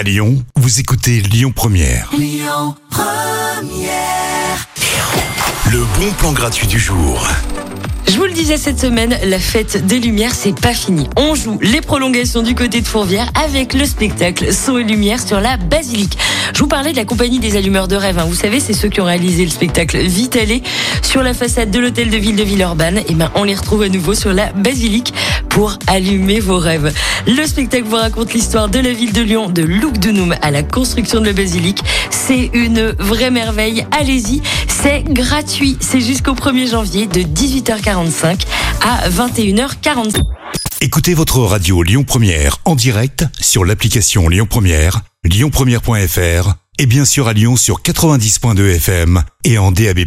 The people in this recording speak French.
À Lyon, vous écoutez Lyon Première. Le bon plan gratuit du jour. Je vous le disais cette semaine, la fête des Lumières, c'est pas fini. On joue les prolongations du côté de Fourvière avec le spectacle Son et Lumière sur la Basilique. Je vous parlais de la compagnie des allumeurs de rêve. hein. Vous savez, c'est ceux qui ont réalisé le spectacle Vite sur la façade de l'hôtel de ville de Villeurbanne. Et ben, on les retrouve à nouveau sur la Basilique pour allumer vos rêves. Le spectacle vous raconte l'histoire de la ville de Lyon, de Lugdunum à la construction de la Basilique. C'est une vraie merveille. Allez-y, c'est gratuit. C'est jusqu'au 1er janvier de 18h45 à 21h45. Écoutez votre radio Lyon Première en direct sur l'application Lyon Première, lyonpremière.fr et bien sûr à Lyon sur 90.2 FM et en DAB+.